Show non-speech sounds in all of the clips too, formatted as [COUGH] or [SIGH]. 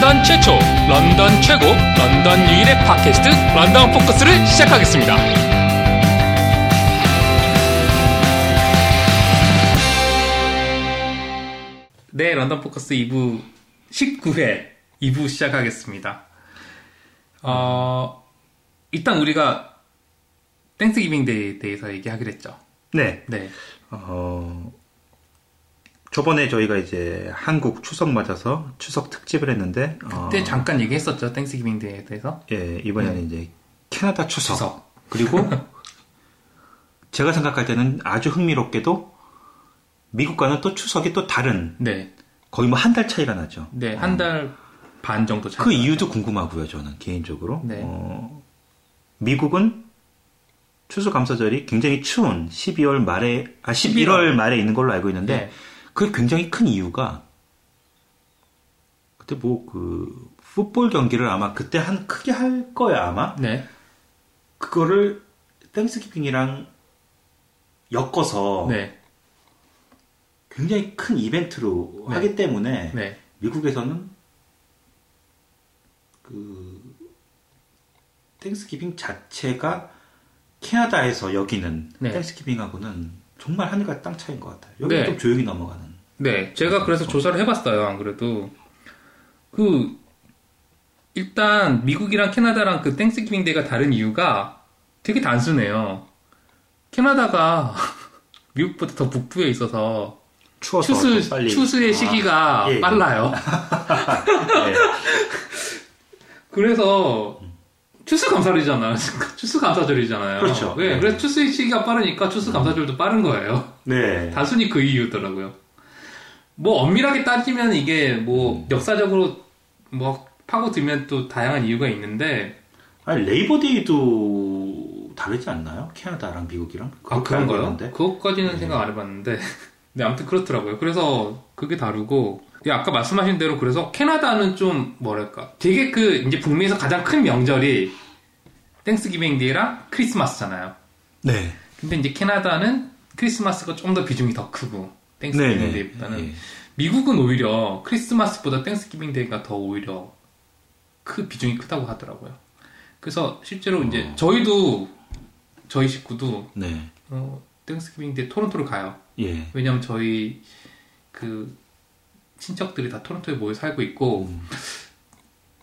런던 최초, 런던 최고, 런던 유일의 팟캐스트 런던 포커스를 시작하겠습니다. 네, 런던 포커스 2부 19회 2부 시작하겠습니다. 어, 일단 우리가 Thanksgiving Day에 대해서 얘기하기로 했죠. 네. 네. 어, 저번에 저희가 이제 한국 추석 맞아서 추석 특집을 했는데, 그때 어, 잠깐 얘기했었죠. Thanksgiving Day에 대해서. 예, 이번에는 이제 캐나다 추석. 추석. 그리고 [LAUGHS] 제가 생각할 때는 아주 흥미롭게도 미국과는 또 추석이 또 다른, 네. 거의 뭐 한 달 차이가 나죠. 네, 한 달반 정도 차이. 그 이유도 궁금하고요, 저는 개인적으로. 네. 어, 미국은 추수감사절이 굉장히 추운 12월 말에, 아, 11월 말에 있는 걸로 알고 있는데, 네. 그게 굉장히 큰 이유가, 그때 뭐, 그, 풋볼 경기를 아마 그때 한, 크게 할 거야, 아마. 네. 그거를 Thanksgiving이랑 엮어서 네. 굉장히 큰 이벤트로 네. 하기 때문에, 네. 미국에서는 그 Thanksgiving 자체가 캐나다에서 여기는 네. Thanksgiving하고는 정말 하늘과 땅 차이인 것 같아요. 여기 네. 좀 조용히 넘어가는. 네. 제가 그래서 조사를 해봤어요. 안 그래도. 그, 일단, 미국이랑 캐나다랑 그 Thanksgiving Day가 다른 이유가 되게 단순해요. 캐나다가 [LAUGHS] 미국보다 더 북부에 있어서 추워서 추수, 좀 빨리 추수의 아, 시기가 예, 예. 빨라요. 예. [LAUGHS] [LAUGHS] 그래서 추수 감사절이잖아요. 추수 감사절이잖아요. [LAUGHS] 그렇죠. 네, 네. 그래서 추수의 시기가 빠르니까 추수 감사절도 빠른 거예요. 네. [LAUGHS] 단순히 그 이유더라고요. 뭐 엄밀하게 따지면 이게 뭐 음. 역사적으로 뭐 파고들면 또 다양한 이유가 있는데 아니 Labor Day도 다르지 않나요? 캐나다랑 미국이랑? 아 그런가요? 그것까지는 네. 생각 안 해봤는데 [LAUGHS] 네 아무튼 그렇더라고요. 그래서 그게 다르고 예, 아까 말씀하신 대로 그래서 캐나다는 좀 뭐랄까 되게 그 이제 북미에서 가장 큰 명절이 Thanksgiving Day랑 크리스마스잖아요. 네. 근데 이제 캐나다는 크리스마스가 좀 더 비중이 더 크고 Thanksgiving. Day보다는 예. 미국은 오히려 크리스마스보다 Thanksgiving Day가 더 오히려 그 비중이 크다고 하더라고요. 그래서 실제로 이제 어. 저희도 저희 식구도 네. 어, Thanksgiving Day 토론토를 가요. 예. 왜냐면 저희 그 친척들이 다 토론토에 모여 살고 있고 음.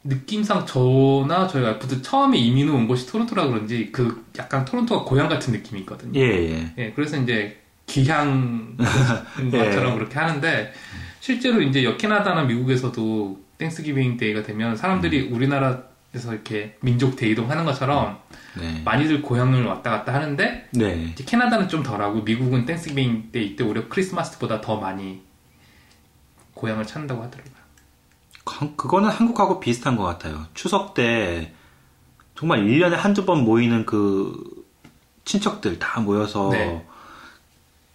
느낌상 저나 저희 와이프도 처음에 이민 온 곳이 토론토라 그런지 그 약간 토론토가 고향 같은 느낌이 있거든요. 예, 예. 예, 그래서 이제 귀향 [LAUGHS] 예. 것처럼 그렇게 하는데 실제로 이제 여 캐나다나 미국에서도 Thanksgiving Day가 되면 음. 사람들이 우리나라에서 이렇게 민족 대이동 하는 것처럼 네. 많이들 고향을 왔다 갔다 하는데 네. 이제 캐나다는 좀 덜하고 미국은 Thanksgiving Day 때 오히려 크리스마스보다 더 많이 고향을 찾는다고 하더라고요. 한- 그거는 한국하고 비슷한 것 같아요. 추석 때 정말 1년에 한두 번 모이는 그 친척들 다 모여서 네.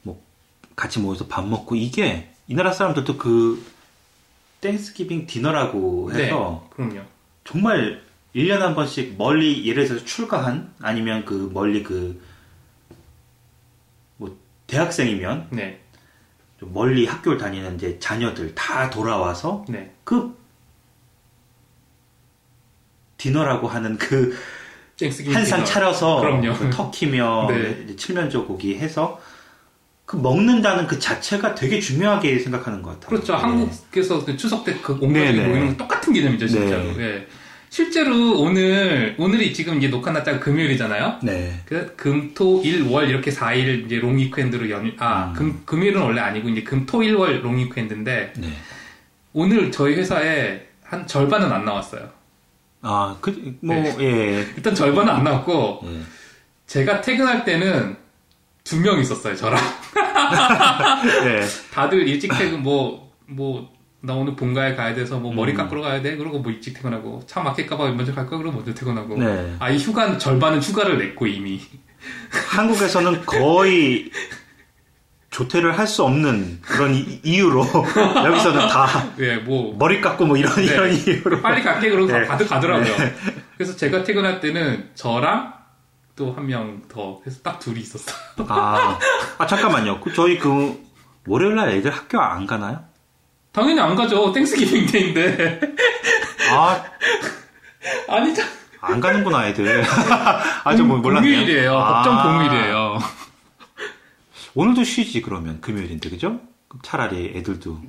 뭐 같이 모여서 밥 먹고 이게 이 나라 사람들도 그 Thanksgiving 디너라고 해서 네, 그럼요. 정말 1년에 한 번씩 멀리 예를 들어서 출가한 아니면 그 멀리 그 뭐 대학생이면 네, 좀 멀리 학교를 다니는 이제 자녀들 다 돌아와서 네, 그 디너라고 하는 그 Thanksgiving 한상 디너. 차려서 그럼요. 그 터키며 [LAUGHS] 네. 칠면조 고기 해서 그 먹는다는 그 자체가 되게 중요하게 생각하는 것 같아요. 그렇죠. 예. 한국에서 그 추석 때 그 온 가족이 네네. 모이는 건 똑같은 개념이죠, 진짜로. 네. 예. 실제로 오늘 오늘이 지금 이제 녹화 날짜가 금요일이잖아요. 네. 그 금, 토, 일, 월 이렇게 4일 이제 long weekend로 연휴 아, 음. 금 금요일은 원래 아니고 이제 금, 토, 일, 월 long weekend인데 네. 오늘 저희 회사에 한 절반은 안 나왔어요. 아, 그, 뭐, 네. 예. 일단 절반은 안 나왔고 예. 제가 퇴근할 때는 두 명 있었어요, 저랑. [LAUGHS] 예. 다들 일찍 퇴근 뭐 뭐 나 오늘 본가에 가야 돼서 뭐 머리 음. 깎으러 가야 돼 그러고 뭐 일찍 퇴근하고 차 막힐까봐 먼저 갈 거야 그러고 먼저 퇴근하고 네. 아이 휴가 절반은 휴가를 냈고 이미 한국에서는 거의 조퇴를 할 수 없는 그런 이, 이유로 [LAUGHS] 여기서는 다 예뭐 머리 깎고 뭐 이런 네. 이런 이유로 빨리 갈게 그러고 네. 다들 가더라고요 그래서 제가 퇴근할 때는 저랑 또 한 명 더 해서 딱 둘이 있었어요 아, 아 잠깐만요. 그 저희 그 월요일 날 애들 학교 안 가나요? 당연히 안 가죠 Thanksgiving Day인데 아, 아니, 참. 안 가는구나, 애들. [LAUGHS] 아, 저 뭐 몰랐네요. 공휴일이에요. 아. 법정 공휴일이에요. 오늘도 쉬지, 그러면. 금요일인데, 그죠? 차라리 애들도.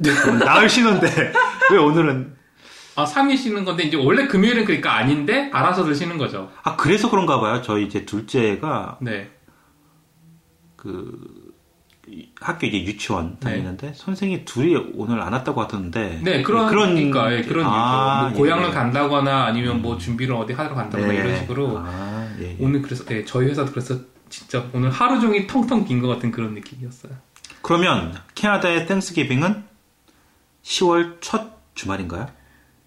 나을 쉬는데, [LAUGHS] 왜 오늘은. 아, 3일 쉬는 건데, 이제 원래 금요일은 그러니까 아닌데, 알아서들 쉬는 거죠. 아, 그래서 그런가 봐요. 저희 이제 둘째가 네. 그, 이 학교 이제 유치원 네. 다니는데, 선생이 둘이 오늘 안 왔다고 하던데. 네, 그런, 그러니까, 예, 그런 아. 뭐 고향을 예. 간다거나 아니면 뭐 준비를 어디 하러 간다거나 네. 이런 식으로. 아, 예, 예. 오늘 그래서, 예, 저희 회사도 그래서 진짜 오늘 하루 종일 텅텅 빈 것 같은 그런 느낌이었어요. 그러면 캐나다의 땡스기빙은 10월 첫 주말인가요?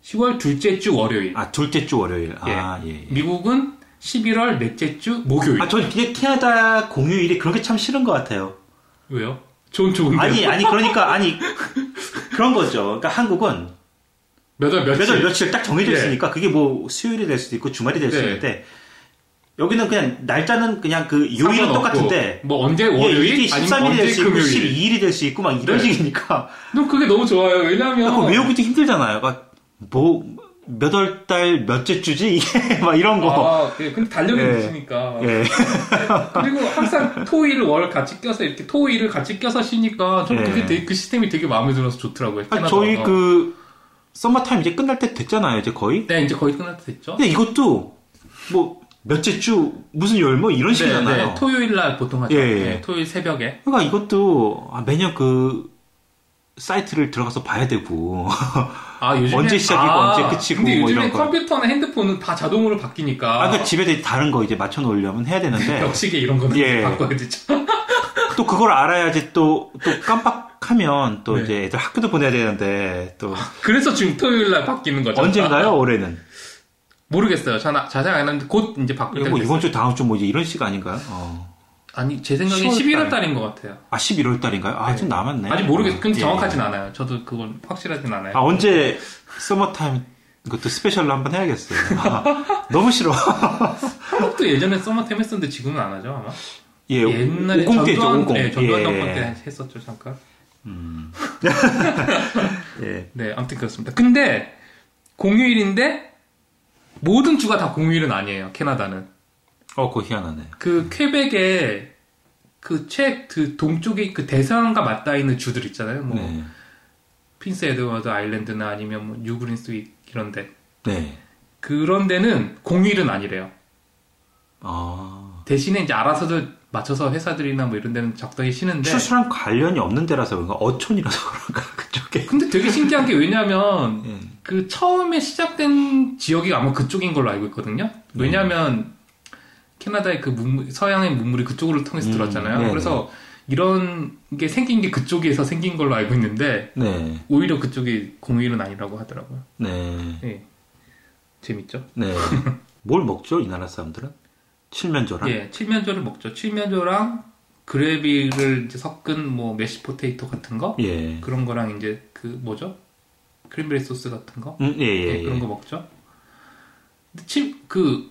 10월 둘째 주 월요일. 아, 둘째 주 월요일. 아, 예. 예. 미국은 11월 넷째 주 목요일. 아, 저 이게 캐나다 공휴일이 그런 게 참 싫은 것 같아요. 왜요? 좋은 좋은데. 아니, 아니, 그러니까, 아니, [LAUGHS] 그런 거죠. 그러니까 한국은 몇월 며칠. 몇월 며칠 딱 정해져 예. 있으니까 그게 뭐 수요일이 될 수도 있고 주말이 될수 네. 있는데 여기는 그냥 날짜는 그냥 그 요일은 똑같은데 뭐 언제 예, 월요일 아니면 13일이 될 언제 수 있고 금요일. 12일이 될 수 있고 막 이런 네. 식이니까 너 그게 너무 좋아요. 왜냐면 그거 외우기도 힘들잖아요. 막 뭐, 몇월 달 몇째 주지? 이게 [LAUGHS] 막 이런 거. 아, 예, 근데 달력이 예. 있으니까. 예. 그리고 항상 토일 월 같이 껴서 이렇게 토일을 같이 껴서 쉬니까 좀 예. 그게 되게, 그 시스템이 되게 마음에 들어서 좋더라고요. 아. 저희 그 서머타임 이제 끝날 때 됐잖아요. 이제 거의. 네, 이제 거의 끝날 때 됐죠. 근데 이것도 뭐 몇째 주 무슨 요일 뭐 이런 식이잖아요. 네, 토요일 날 보통 하죠. 예, 예. 네, 토요일 새벽에. 그러니까 이것도 아, 매년 그 사이트를 들어가서 봐야 되고 아, 요즘에 [LAUGHS] 언제 시작이고 언제 끝이고 근데 뭐 요즘에 이런 거. 컴퓨터나 핸드폰은 다 자동으로 바뀌니까. 아, 그러니까 집에 다른 거 이제 맞춰 놓으려면 해야 되는데 [LAUGHS] 벽시계 이런 거는 예. 바꿔야 되죠. [LAUGHS] 또 그걸 알아야지 또또 깜빡 하면 또 네. 이제 애들 학교도 보내야 되는데 또 그래서 지금 토요일 날 바뀌는 거죠. 언젠가요 올해는? 모르겠어요. 자, 자세히 안 했는데 곧 이제 바뀔 때 뭐 이번 주 다음 주 뭐 이제 이런 시기 아닌가요? 어. 아니, 제 생각엔 10월 11월 달인 것 같아요. 아 11월 달인가요? 아, 좀 남았네. 아직 모르겠어요. 근데 예. 정확하진 않아요. 저도 그건 확실하진 않아요. 아 언제 서머타임 그것도 special로 한번 해야겠어요. 아, 너무 싫어. [LAUGHS] 한국도 예전에 서머타임 했었는데 지금은 안 하죠, 아마? 예, 옛날에 50 때죠, 전두환, 50. 네, 전두환 예. 정권 때 했었죠, 잠깐. 예. [LAUGHS] 네, 아무튼 그렇습니다. 근데 공휴일인데 모든 주가 다 공휴일은 아니에요. 캐나다는. 어, 그거 희한하네. 그 퀘벡에 그최 그 동쪽에 그 대서양과 맞닿아 있는 주들 있잖아요. 뭐 네. 핀스 에드워드 아일랜드나 아니면 뭐 뉴브린스윅 이런데 네. 그런 데는 공휴일은 아니래요. 아. 대신에 이제 알아서들 맞춰서 회사들이나 뭐 이런 데는 적당히 쉬는데 추수랑 관련이 없는 데라서 그런가? 어촌이라서 그런가? [LAUGHS] 그쪽에. 근데 되게 신기한 게 왜냐면 [LAUGHS] 예. 그 처음에 시작된 지역이 아마 그쪽인 걸로 알고 있거든요. 왜냐면 캐나다의 그 문물, 서양의 문물이 그쪽으로 통해서 음, 들어왔잖아요. 네네. 그래서 이런 게 생긴 게 그쪽에서 생긴 걸로 알고 있는데 네. 오히려 그쪽이 공휴일은 아니라고 하더라고요. 네. 예. 재밌죠? 네. [LAUGHS] 뭘 먹죠? 이 나라 사람들은? 칠면조랑? 예, 칠면조를 먹죠. 칠면조랑 gravy를 이제 섞은 뭐 mashed potato 같은 거 예. 그런 거랑 이제 그 뭐죠? cranberry 소스 같은 거 음, 예, 예, 예, 예. 그런 거 먹죠. 칠, 그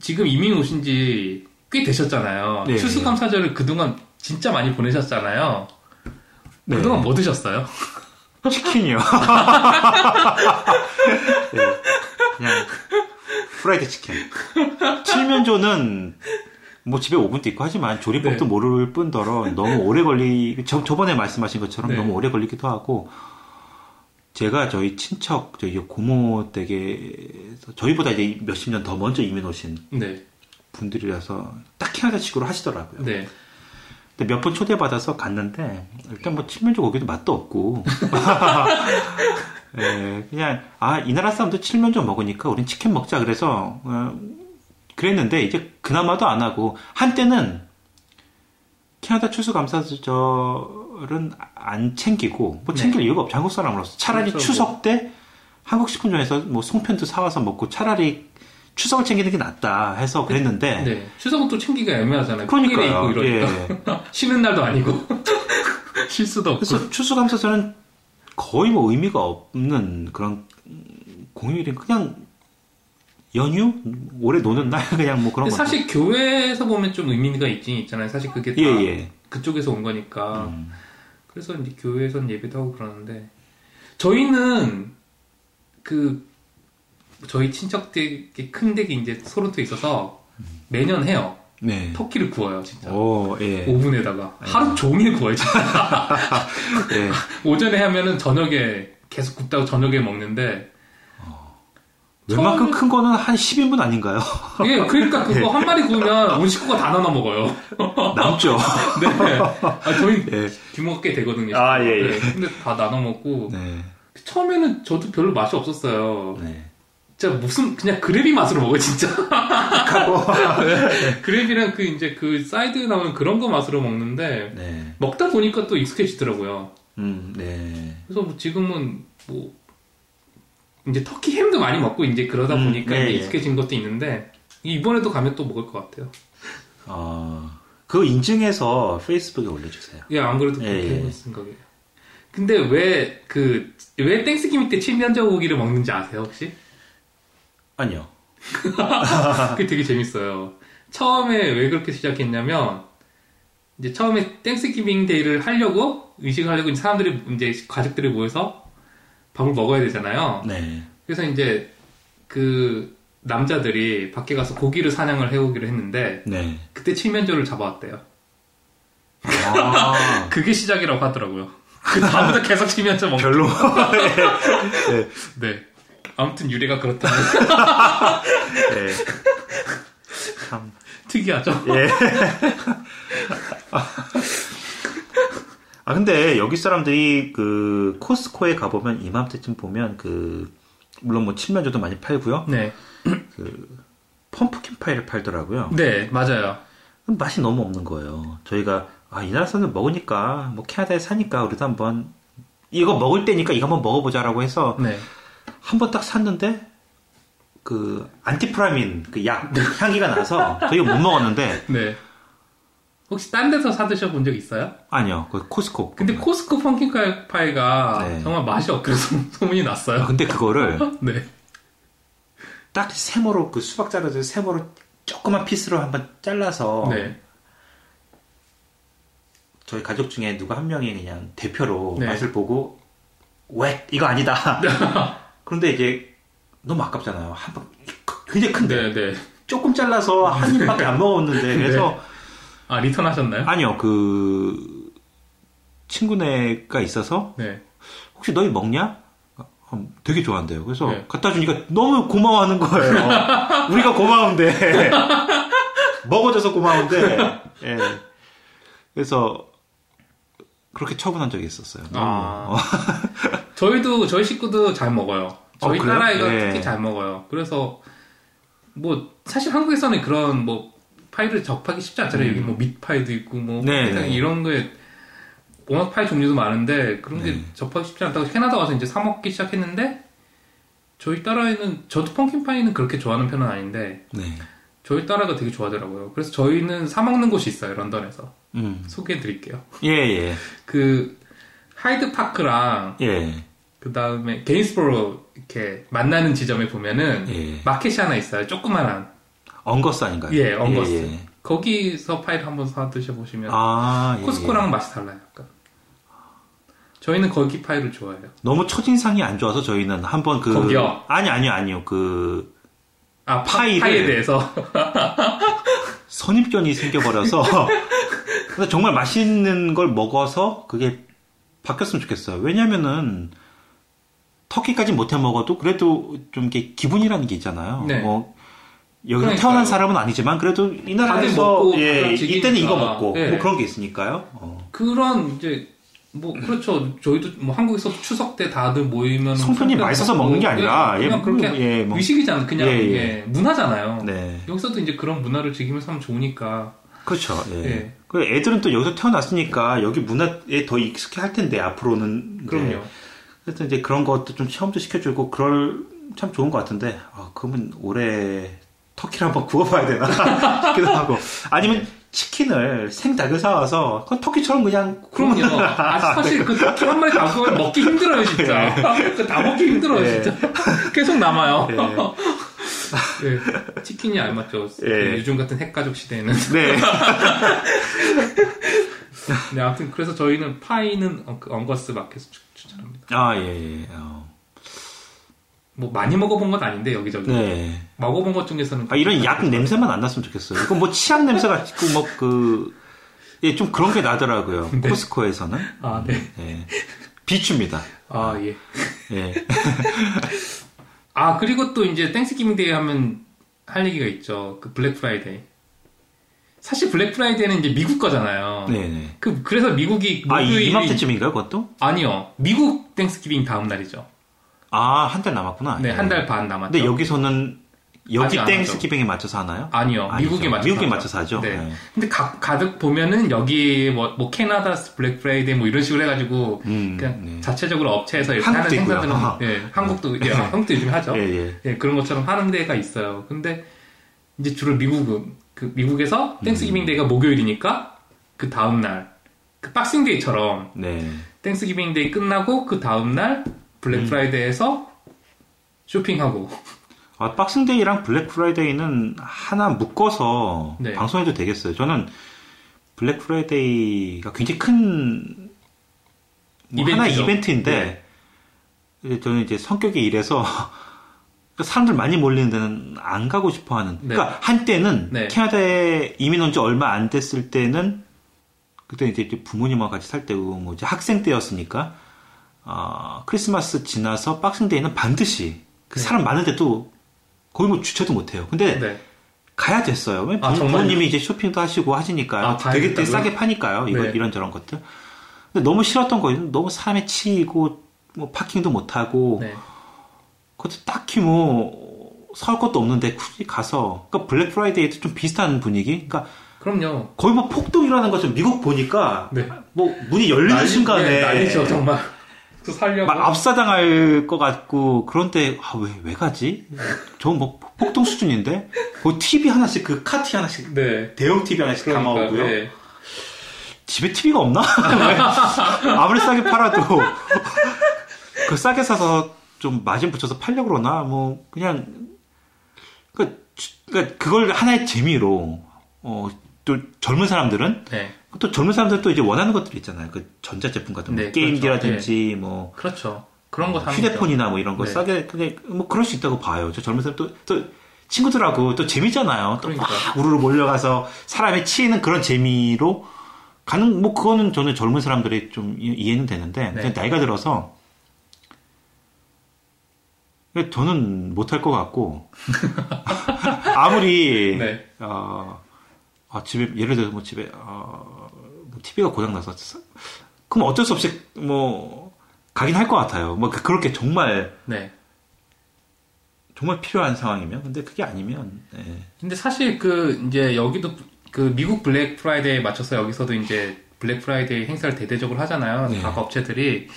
지금 이민 오신 지 꽤 되셨잖아요. 네. 추수감사절을 그동안 진짜 많이 보내셨잖아요. 네. 그동안 뭐 드셨어요? 치킨이요. [LAUGHS] 네. 그냥 프라이드 치킨. 칠면조는 뭐 집에 오븐도 있고 하지만 조리법도 네. 모를 뿐더러 너무 오래 걸리 저 저번에 말씀하신 것처럼 네. 너무 오래 걸리기도 하고 제가 저희 친척 저희 고모 댁에서 저희보다 이제 몇십 년 더 먼저 이민 오신 네, 분들이라서 딱 캐나다식으로 하시더라고요. 네, 근데 몇 번 초대받아서 갔는데 일단 뭐 칠면조 고기도 맛도 없고 [LAUGHS] 예, 그냥 아 이 나라 사람도 칠면조 먹으니까 우린 치킨 먹자 그래서 어, 그랬는데 이제 그나마도 안 하고 한때는 캐나다 추수감사절은 안 챙기고 뭐 챙길 이유가 없죠 한국 사람으로서 차라리 그렇죠, 추석 때 한국 식품점에서 뭐 송편도 사와서 먹고 차라리 추석을 챙기는 게 낫다 해서 그랬는데 네. 추석은 또 챙기기가 애매하잖아요. 그러니까요. 예. [LAUGHS] 쉬는 날도 아니고. [LAUGHS] 쉴 수도 없고. 그래서 추수감사절은 거의 뭐 의미가 없는 그런 공휴일인 그냥 연휴 올해 노는 날 [LAUGHS] 그냥 뭐 그런 거. 사실 교회에서 보면 좀 의미가 있긴 있잖아요. 사실 그게 다 예 예. 그쪽에서 온 거니까. 음. 그래서 이제 교회에선 예배도 하고 그러는데 저희는 그 저희 친척 댁이 큰 댁이 이제 소론토에 있어서 매년 해요. 네. 터키를 구워요, 진짜. 오, 예. 오븐에다가 하루 종일 구워요, 진짜. [LAUGHS] 예. [LAUGHS] 오전에 하면은 저녁에 계속 굽다가 저녁에 먹는데 웬만큼 처음에- 큰 거는 한 10인분 아닌가요? 예, 그러니까 그거 [LAUGHS] 예. 한 마리 구우면 온 식구가 다 나눠 먹어요. 남죠. 네. 아, 저희 예. 규모가 꽤 되거든요. 아, 예, 예. 네, 근데 다 나눠 먹고 네. 처음에는 저도 별로 맛이 없었어요. 네. 진짜 무슨 그냥 그래비 맛으로 먹어요, 진짜. 하고. [LAUGHS] 그래비랑 그 이제 그 사이드에 나오는 그런 거 맛으로 먹는데 네. 먹다 보니까 또 익숙해지더라고요. 음, 네. 그래서 뭐 지금은 뭐 이제 터키 햄도 많이 먹고 이제 그러다 음, 보니까 예, 이제 예. 익숙해진 것도 있는데 이번에도 가면 또 먹을 것 같아요. 어, 그거 인증해서 페이스북에 올려주세요. 예, 안 그래도 예, 그렇게 예. 해볼 생각이에요. 근데 왜 그 왜 Thanksgiving 때 칠면조 고기를 먹는지 아세요 혹시? 아니요. [LAUGHS] 그게 되게 재밌어요. 처음에 왜 그렇게 시작했냐면 이제 처음에 Thanksgiving Day를 하려고 의식을 하려고 이제 사람들이 이제 가족들이 모여서 밥을 먹어야 되잖아요. 네. 그래서 이제 그 남자들이 밖에 가서 고기를 사냥을 해오기로 했는데 네. 그때 칠면조를 잡아왔대요. 아, [LAUGHS] 그게 시작이라고 하더라고요. 그 다음부터 계속 칠면조 먹. 별로. [LAUGHS] 네. 아무튼 유래가 그렇다. [LAUGHS] 네. 참. 특이하죠. 예. [LAUGHS] 아 근데 여기 사람들이 그 코스코에 가보면 이맘때쯤 보면 그 물론 뭐 칠면조도 많이 팔고요. 네. pumpkin 파이를 팔더라고요. 네, 맞아요. 맛이 너무 없는 거예요. 저희가 아, 이 나라 사람들 먹으니까 뭐 캐나다에 사니까 우리도 한번 이거 먹을 때니까 이거 한번 먹어보자라고 해서 네. 한 번 딱 샀는데 그 안티프라민 그 약 향기가 나서 저희가 못 먹었는데 [LAUGHS] 네. 혹시 딴 데서 사 드셔본 적 있어요? 아니요 그 코스코 근데 코스코 pumpkin 파이가 네. 정말 맛이 소- 소문이 아, 났어요. 근데 그거를 [LAUGHS] 네. 딱 세모로 그 수박 자르듯 세모로 조그만 piece로 한번 잘라서 네. 저희 가족 중에 누가 한 명이 그냥 대표로 네. 맛을 보고 왜 이거 아니다. [LAUGHS] 그런데 이제 너무 아깝잖아요. 한 번 굉장히 큰데 네, 네. 조금 잘라서 한 입밖에 안 먹었는데 그래서 아, return 하셨나요? 아니요 그 친구네가 있어서 네. 혹시 너희 먹냐? 어, 되게 좋아한대요. 그래서 네. 갖다 주니까 너무 고마워하는 거예요. [LAUGHS] 우리가 고마운데 [LAUGHS] 먹어줘서 고마운데 예. 그래서 그렇게 처분한 적이 있었어요. 아. 어, 저희도, 저희 식구도 잘 먹어요. 저희 어? 딸아이가 네. 특히 잘 먹어요. 그래서, 뭐, 사실 한국에서는 그런, 뭐, 파이를 접하기 쉽지 않잖아요. 여기 뭐, meat 파이도 있고, 뭐, 음. 네, 네. 이런 거에, 워낙 파이 종류도 많은데, 그런 게 네. 접하기 쉽지 않다고 캐나다 와서 이제 사 먹기 시작했는데, 저희 딸아이는, 저도 pumpkin 파이는 그렇게 좋아하는 편은 아닌데, 네. 저희 딸아이가 되게 좋아하더라고요. 그래서 저희는 사 먹는 곳이 있어요, 런던에서. 음. 소개해 드릴게요. 예, 예. 그, 하이드 파크랑, 예. 그 다음에 게인스보로 이렇게 만나는 지점에 보면은 예. 마켓이 하나 있어요. 조그만한. 엉거스 아닌가요? 예, 엉거스. 예, 예. 거기서 파이를 한번 사 드셔 보시면 아, 예, 코스코랑 예. 맛이 달라요. 약간. 저희는 거기 파이를 좋아해요. 너무 첫인상이 안 좋아서 저희는 한번 그 거기요? 아니 아니요 아니요 그 아 파, 파이를- 파이에 대해서 [LAUGHS] 선입견이 생겨버려서 [LAUGHS] 정말 맛있는 걸 먹어서 그게 바뀌었으면 좋겠어요. 왜냐면은 터키까지 못해 먹어도 그래도 좀 이게 기분이라는 게 있잖아요. 네. 뭐 여기서 그러니까요. 태어난 사람은 아니지만 그래도 이 나라에서 예, 이때는 이거. 먹고 예. 뭐 그런 게 있으니까요. 어. 그런 이제 뭐 그렇죠. 저희도 뭐 한국에서 추석 때 다들 모이면 성편이 맛있어서 먹는 게 아니라 예, 그냥 예, 그렇게 예, 뭐. 의식이잖아요. 그냥 예, 예. 예, 문화잖아요. 네. 여기서도 이제 그런 문화를 즐기면서 하면 좋으니까 그렇죠. 예. 예. 그 애들은 또 여기서 태어났으니까 여기 문화에 더 익숙해 할 텐데 앞으로는 그럼요. 그래서 이제 그런 것도 좀 체험도 시켜주고 그럴 참 좋은 것 같은데 아, 그러면 올해 터키를 한번 [LAUGHS] 구워봐야 되나 싶기도 하고 아니면 치킨을 생닭을 사와서 그건 터키처럼 그냥 그럼요. 아, 사실 그 터키 한 마리 다 먹기 힘들어요, 진짜. [LAUGHS] 그다 먹기 힘들어요, 예. 진짜. [LAUGHS] 계속 남아요. 예. 예. 치킨이 알맞죠. 예. 요즘 같은 핵가족 시대에는. 네 [LAUGHS] 네, 아무튼 그래서 저희는 파이는 어, 그 엉거스 마켓을 추- 추천합니다. 아, 예, 예. 어. 뭐 많이 먹어본 건 아닌데 여기저기 네. 먹어본 것 중에서는 아, 이런 약 냄새만 안 났으면 좋겠어요. 이거 뭐 치약 냄새가 있고 뭐 그, 예, 좀 그런 게 나더라고요. [LAUGHS] 네. 코스코에서는. 아 네. 예. 비추입니다. 아 예. 예. [LAUGHS] 아 그리고 또 이제 Thanksgiving Day 하면 할 얘기가 있죠. 그 블랙 프라이데이. 사실 블랙 프라이데이는 이제 미국 거잖아요. 네네. 그 그래서 미국이 아, 이- 목요일이 이맘때쯤인가요, 그것도? 아니요. 미국 Thanksgiving 다음 날이죠. 아, 한 달 남았구나. 네, 예. 한달 반 남았죠. 근데 여기서는, 여기 안 Thanksgiving에 맞춰서 하나요? 아니요. 아니죠. 미국에 맞춰서 미국에 하죠. 맞춰서 하죠. 네. 네. 근데 가, 가끔 보면은 여기 뭐, 뭐 캐나다 Black Friday 뭐 이런 식으로 해가지고 음, 그냥 네. 자체적으로 업체에서 이렇게 하는. 행사들은. 예, [LAUGHS] 한국도 예, 한국도 요즘 하죠. 예, 예. 예, 그런 것처럼 하는 데가 있어요. 근데 이제 주로 미국은 그 미국에서 Thanksgiving Day가 목요일이니까 그 다음 날 그 Boxing Day처럼 네. Thanksgiving Day 끝나고 그 다음 날 Black 음. Friday에서 쇼핑하고 아, Boxing Day랑 Black Friday는 하나 묶어서 네. 방송해도 되겠어요. 저는 Black Friday가 굉장히 큰 뭐 하나. 네. 이벤트인데 이제 저는 이제 성격이 이래서 [LAUGHS] 사람들 많이 몰리는 데는 안 가고 싶어 하는. 네. 그러니까 한때는 네. 캐나다에 이민 온 지 얼마 안 됐을 때는 그때 이제 부모님하고 같이 살 때고 뭐 이제 학생 때였으니까 아, 크리스마스 지나서 Boxing Day는 반드시 그 네. 사람 많은데 또 거의 뭐 주체도 못해요. 근데 네. 가야 됐어요. 왜 아, 부-? 부모님이 이제 쇼핑도 하시고 하시니까요. 아, 되게, 되게? 싸게 파니까요. 이거 네. 이런 저런 것들. 근데 너무 싫었던 거예요. 너무 사람에 치이고 뭐 parking도 못 하고 네. 그것도 딱히 뭐 사올 것도 없는데 굳이 가서 그러니까 Black Friday도 좀 비슷한 분위기. 그러니까 그럼요. 거의 뭐 폭동 일어나는 것처럼 미국 보니까 네. 뭐 문이 열리는 난리- 순간에 네, 난리죠 정말. 또 살려고. 막 압사당할 것 같고 그런데 아, 왜, 왜 가지? 저건 뭐 폭동 수준인데 그 TV 하나씩 그 카티 하나씩 네. 대형 TV 하나씩 그러니까, 담아오고요. 네. 집에 TV가 없나? [LAUGHS] 아무리 싸게 팔아도 그 싸게 사서 좀 마진 붙여서 팔려고 그러나 뭐 그냥 주- 그러니까 그걸 하나의 재미로 어, 또 젊은 사람들은 네. 또 젊은 사람들 또 이제 원하는 것들 있잖아요. 그 전자제품 같은 거 네, 게임기라든지 뭐 그렇죠. 그런 거 휴대폰이나 뭐 이런 거 네. 싸게 그냥 뭐 그럴 수 있다고 봐요. 저 젊은 사람 또, 또 친구들하고 또 재미잖아요. 또막 그러니까. 우르르 몰려가서 사람이 치이는 그런 재미로 가는 뭐 그거는 저는 젊은 사람들이 좀 이- 이해는 되는데 네. 나이가 들어서 저는 못할 것 같고 [LAUGHS] 아무리 네. 어, 아, 집에 예를 들어 뭐 집에 어, 뭐 TV가 고장 나서 그럼 어쩔 수 없이 뭐 가긴 할 것 같아요. 뭐 그- 그렇게 정말 네. 정말 필요한 상황이면 근데 그게 아니면 네. 근데 사실 그 이제 여기도 그 미국 Black Friday에 맞춰서 여기서도 이제 Black Friday 행사를 대대적으로 하잖아요. 네. 각 업체들이.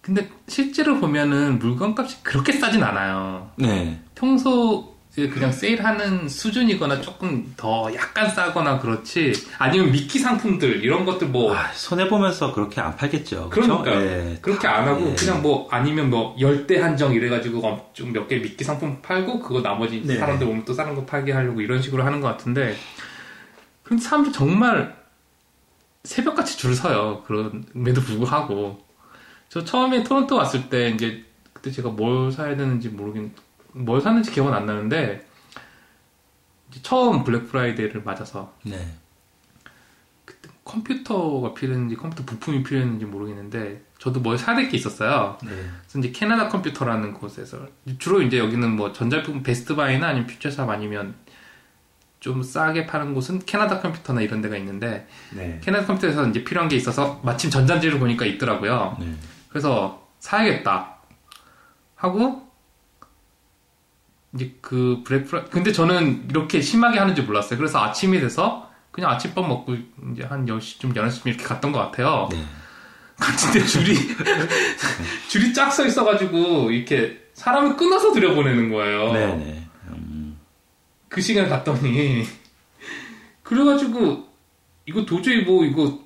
근데 실제로 보면은 물건값이 그렇게 싸진 않아요. 네. 평소 그냥 세일하는 수준이거나 조금 더 약간 싸거나 그렇지 아니면 미끼 상품들 이런 것들 뭐 아, 손해 보면서 그렇게 안 팔겠죠. 그렇죠? 그러니까 예. 그렇게 안 하고 예. 그냥 뭐 아니면 뭐 열대 한정 이래가지고 좀 몇 개 미끼 상품 팔고 그거 나머지 네. 사람들 오면 또 다른 거 팔게 하려고 이런 식으로 하는 것 같은데 근데 사람들 정말 새벽같이 줄 서요 그런데도 불구하고 저 처음에 토론토 왔을 때 이제 그때 제가 뭘 사야 되는지 모르긴 뭘 샀는지 기억은 안 나는데 처음 Black Friday를 맞아서 네. 컴퓨터가 필요했는지 컴퓨터 부품이 필요했는지 모르겠는데 저도 뭘 사야 될 게 있었어요. 네. 그래서 이제 Canada Computers라는 곳에서 주로 이제 여기는 뭐 전자제품 Best Buy나 아니면 Future Shop 아니면 좀 싸게 파는 곳은 캐나다 컴퓨터나 이런 데가 있는데 네. 캐나다 컴퓨터에서 이제 필요한 게 있어서 마침 전자지를 보니까 있더라고요. 네. 그래서 사야겠다 하고 이제 그 브렉프라 근데 저는 이렇게 심하게 하는지 몰랐어요. 그래서 아침이 돼서 그냥 아침밥 먹고 이제 한 10시쯤 11시쯤 이렇게 갔던 것 같아요. 네. 근데 줄이 [LAUGHS] 줄이 쫙 서 있어가지고 이렇게 사람을 끊어서 들여보내는 거예요. 네. 네. 음, 그 시간에 갔더니 그래가지고 이거 도저히 뭐 이거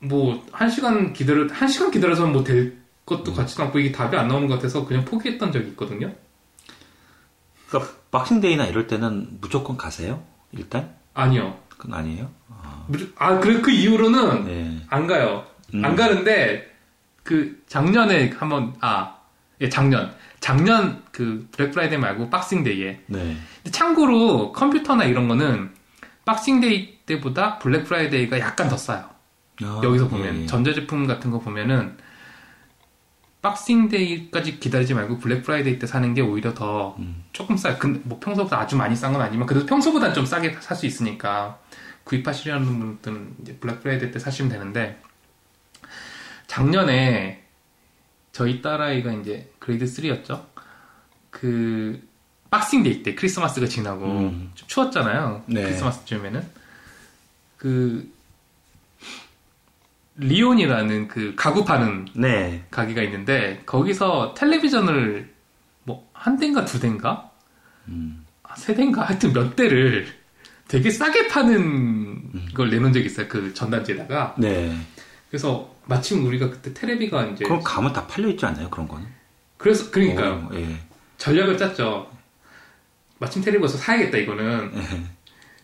뭐 한 시간 기다려 한 시간 기다려서 뭐 될 것도 같지도 않고 이게 답이 안 나오는 것 같아서 그냥 포기했던 적이 있거든요. 그러니까 박싱데이나 이럴 때는 무조건 가세요? 일단? 아니요. 그건 아니에요? 아 그래 그 이후로는 네. 안 가요. 음. 안 가는데 그 작년에 한번 아 예, 작년. 작년 그 Black Friday 말고 Boxing Day에. 네. 근데 참고로 컴퓨터나 이런 거는 Boxing Day 때보다 Black Friday가 약간 더 싸요. 아, 여기서 보면 예. 전자제품 같은 거 보면은 Boxing Day까지 기다리지 말고 Black Friday 때 사는 게 오히려 더 음. 조금 싸요. 근데 뭐 평소보다 아주 많이 싼 건 아니지만 그래도 평소보다 좀 싸게 살 수 있으니까 구입하시려는 분들은 이제 Black Friday 때 사시면 되는데 작년에 저희 딸아이가 이제 Grade 3였죠. 그 Boxing Day 때 크리스마스가 지나고 음. 좀 추웠잖아요. 네. 크리스마스쯤에는 그 Leon이라는 그 가구 파는 네. 가게가 있는데 거기서 텔레비전을 뭐 한 대인가 두 대인가 음. 아, 세 대인가 하여튼 몇 대를 되게 싸게 파는 걸 내놓은 적이 있어요 그 전단지에다가 네. 그래서 마침 우리가 그때 테레비가 이제 그럼 가면 다 팔려 있지 않나요? 그런 거는? 그래서 그러니까요 오, 예. 전략을 짰죠 마침 테레비에서 사야겠다 이거는 예.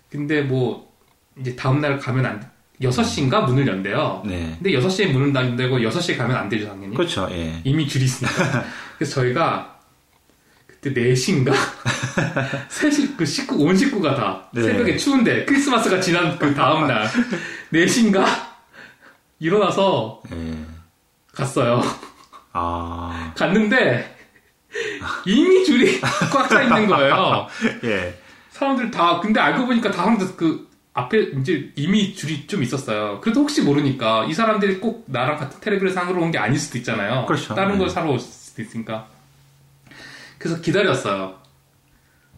근데 뭐 이제 다음날 가면 안 6시인가 문을 연대요 네. 근데 6시에 문을 안 되고 6시에 가면 안 되죠 당연히 그렇죠. 예. 이미 줄이 있으니까. [LAUGHS] 그래서 저희가 그때 4시인가? 3시, [LAUGHS] 그 식구, 온 식구가 다 네. 새벽에 추운데 크리스마스가 지난 그 다음날 [LAUGHS] 4시인가? 일어나서 예. 갔어요. 아. 갔는데 이미 줄이 꽉 차 있는 거예요. 예. 사람들 다, 근데 알고 보니까 다 사람들 그 앞에 이제 이미 줄이 좀 있었어요. 그래도 혹시 모르니까 이 사람들이 꼭 나랑 같은 테레비를 사러 온게 아닐 수도 있잖아요. 그렇죠. 다른 네. 걸 사러 올 수도 있으니까. 그래서 기다렸어요.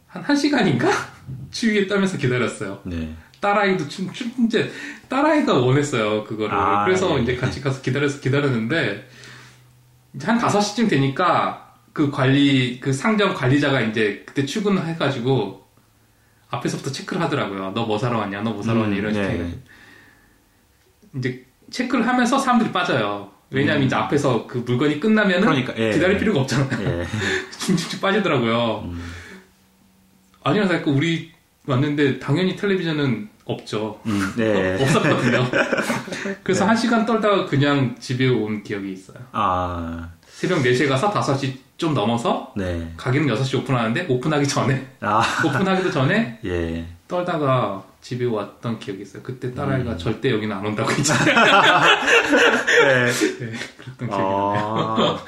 한 1시간인가? [LAUGHS] 추위에 떨면서 기다렸어요. 네. 딸아이도 춤, 춤, 이제, 딸아이가 원했어요, 그거를. 아, 그래서 예. 이제 같이 가서 기다려서 기다렸는데, 이제 한 5시쯤 되니까, 그 관리, 그 상점 관리자가 이제 그때 출근해가지고, 앞에서부터 체크를 하더라고요. 너 뭐 사러 왔냐, 너 뭐 사러 왔냐, 음, 이런 식으로 네. 이제 체크를 하면서 사람들이 빠져요. 왜냐면 이제 앞에서 그 물건이 끝나면은 음. 그러니까, 예. 기다릴 필요가 없잖아요. 예. [LAUGHS] 중중중 빠지더라고요. 음. 아니야, 그러니까 우리 왔는데 당연히 텔레비전은 없죠. 음, 네. [LAUGHS] 없었거든요. 그래서 한 시간 떨다가 그냥 집에 온 기억이 있어요. 아. 새벽 4시에 가서 5시 좀 넘어서 네. 가게는 6시 오픈하는데 오픈하기 전에 아. [LAUGHS] 오픈하기도 전에 예. 떨다가 집에 왔던 기억이 있어요. 그때 딸아이가 음. 절대 여기는 안 온다고 [LAUGHS] 했잖아요. 네. 네, 그랬던 기억이 나요.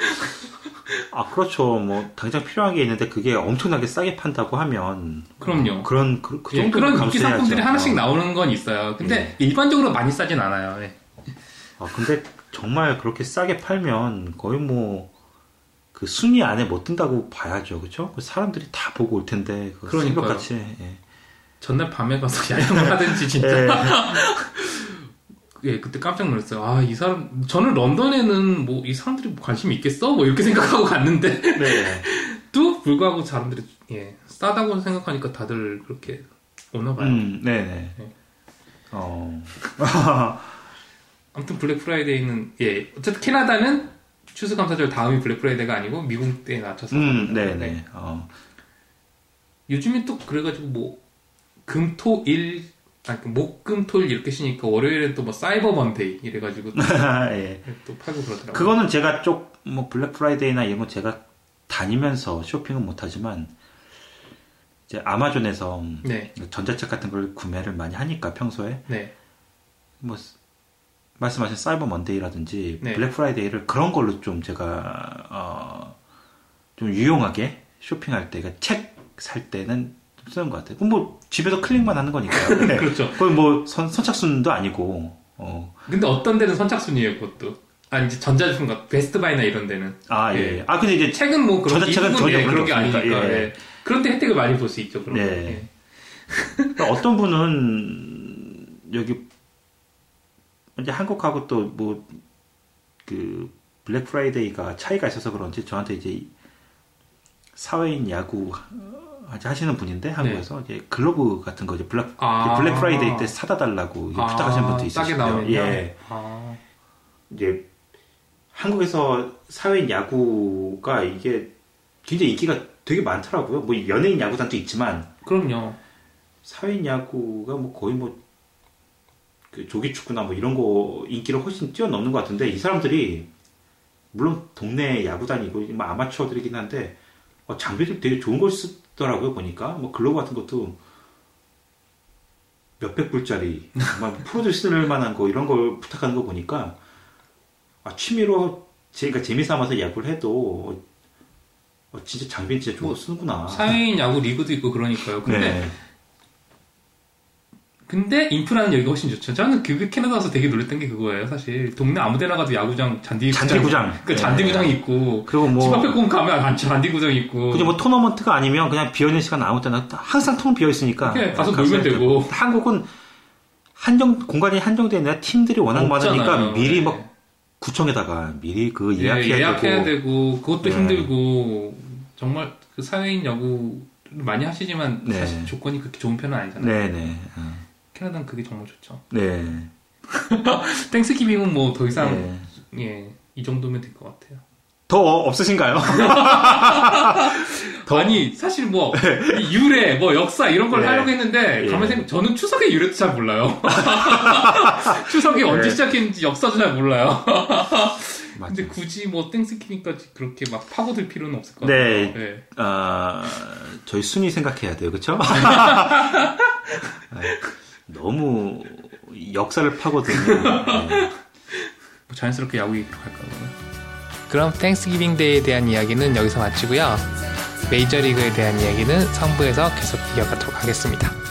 아, 아, 그렇죠. 뭐, 당장 필요한 게 있는데 그게 엄청나게 싸게 판다고 하면. 그럼요. 어, 그런, 그, 그 예, 정도 그런 인기 상품들이 하나씩 나오는 건 있어요. 근데 예. 일반적으로 많이 싸진 않아요. 예. 아, 근데 정말 그렇게 싸게 팔면 거의 뭐, 그 순위 안에 못 든다고 봐야죠. 그쵸? 그 사람들이 다 보고 올 텐데. 그 그러니까요. 새벽같이. 예. 전날 밤에 가서 [LAUGHS] 야영을 하든지 진짜 [LAUGHS] 예. 예, 그때 깜짝 놀랐어요. 아, 이 사람, 저는 런던에는 뭐, 이 사람들이 뭐 관심이 있겠어? 뭐, 이렇게 [LAUGHS] 생각하고 갔는데, 네. [LAUGHS] 또 불구하고 사람들이, 예, 싸다고 생각하니까 다들 그렇게 오나 봐요. 음, 네네. 네. 어. [LAUGHS] 아무튼 Black Friday는, 예, 어쨌든 캐나다는 추수감사절 다음이 Black Friday가 아니고 미국 때에 맞춰서. 음, 네네. 어. 요즘에 또 그래가지고 뭐, 금, 토, 일, 아니, 그 목, 금, 토, 일 이렇게 쉬니까 월요일엔 또 뭐 Cyber Monday 이래가지고 또, [LAUGHS] 예. 또 팔고 그러더라고요. 그거는 제가 쪽, 뭐, Black Friday나 이런 거 제가 다니면서 쇼핑은 못하지만, 이제 Amazon에서 네, 전자책 같은 걸 구매를 많이 하니까 평소에, 네, 뭐, 말씀하신 Cyber Monday라든지, 네. Black Friday를 그런 걸로 좀 제가, 어, 좀 유용하게 쇼핑할 때, 그러니까 책 살 때는 좀 쓰는 것 같아요. 그럼 뭐, 집에서 클릭만 하는 거니까요. [LAUGHS] 네. 그렇죠. 거의 뭐, 선, 선착순도 아니고, 어, 근데 어떤 데는 선착순이에요, 그것도. 아니, 이제 전자제품 같 Best Buy나 이런 데는. 아, 예. 예. 아, 근데 이제 책은 뭐 그런 전자책은 전혀 예, 그런 그런 게게 없으니까, 아니니까. 예. 예. 그런 데 혜택을 많이 볼 수 있죠, 그런 네. 거. 예. 그러니까 어떤 분은 여기 이제 한국하고 또 뭐 그 Black Friday가 차이가 있어서 그런지 저한테 이제 사회인 야구 하시는 분인데 한국에서 이제 글러브 같은 거 이제 Black 네. 아. Black Friday 때 사다 달라고 아, 부탁하시는 분도 있으시고요. 예. 아, 이제 한국에서 사회인 야구가 이게 굉장히 인기가 되게 많더라고요. 뭐 연예인 야구단도 있지만 그럼요. 사회인 야구가 뭐 거의 뭐, 그 조기 축구나 뭐 이런 거 인기를 훨씬 뛰어넘는 것 같은데 이 사람들이 물론 동네 야구단이고 뭐 아마추어들이긴 한데 어, 장비들 되게 좋은 걸 쓰더라고요 보니까 뭐 글로브 같은 것도 몇백 불짜리 막 [LAUGHS] 프로들 쓸 만한 거 이런 걸 부탁하는 거 보니까 아, 취미로 제가 재미 삼아서 야구를 해도 어, 진짜 장비는 진짜 좋은 거 쓰는구나. 사회인 야구 리그도 있고 그러니까요. 근데 네. 근데 인프라는 여기가 훨씬 좋죠. 저는 그게 캐나다 와서 되게 놀랬던 게 그거예요. 사실 동네 아무데나 가도 야구장 잔디 잔디구장. 그 잔디구장이 있고 그리고 집 앞에 뭐꼭 가면 안- 잔디구장이 있고 그냥 뭐 토너먼트가 아니면 그냥 비어있는 시간 아무 때나 항상 통 비어 있으니까 가서 놀면 되고. 한국은 한정 공간이 있는 팀들이 워낙 없잖아요. 많으니까 미리 네. 막 구청에다가 미리 그 예, 예약해야, 예약해야 되고 되고 그것도 네. 힘들고 정말 그 사회인 야구 많이 하시지만 네. 사실 조건이 그렇게 좋은 편은 아니잖아요. 네네 어. 캐나다는 그게 정말 좋죠. 네. [LAUGHS] 땡스기빙은 뭐 더 이상 네. 예, 이 정도면 될 것 같아요. 더 없으신가요? [LAUGHS] 아니 사실 뭐이 유래 뭐 역사 이런 걸 네. 하려고 했는데 예. 가만 생각 저는 추석의 유래도 잘 몰라요. [LAUGHS] 추석이 언제 네. 시작했는지 역사도 잘 몰라요. 근데 굳이 뭐 땡스기빙까지 그렇게 막 파고들 필요는 없을 것 네. 같아요. 네. 아, 저희 순위 생각해야 돼요, 그렇죠? 너무 역사를 파고드는 [LAUGHS] 네. 뭐 자연스럽게 야구 얘기로 갈까요? 그러면? 그럼 땡스기빙 데이에 대한 이야기는 여기서 마치고요. 메이저리그에 대한 이야기는 3부에서 계속 이어가도록 하겠습니다.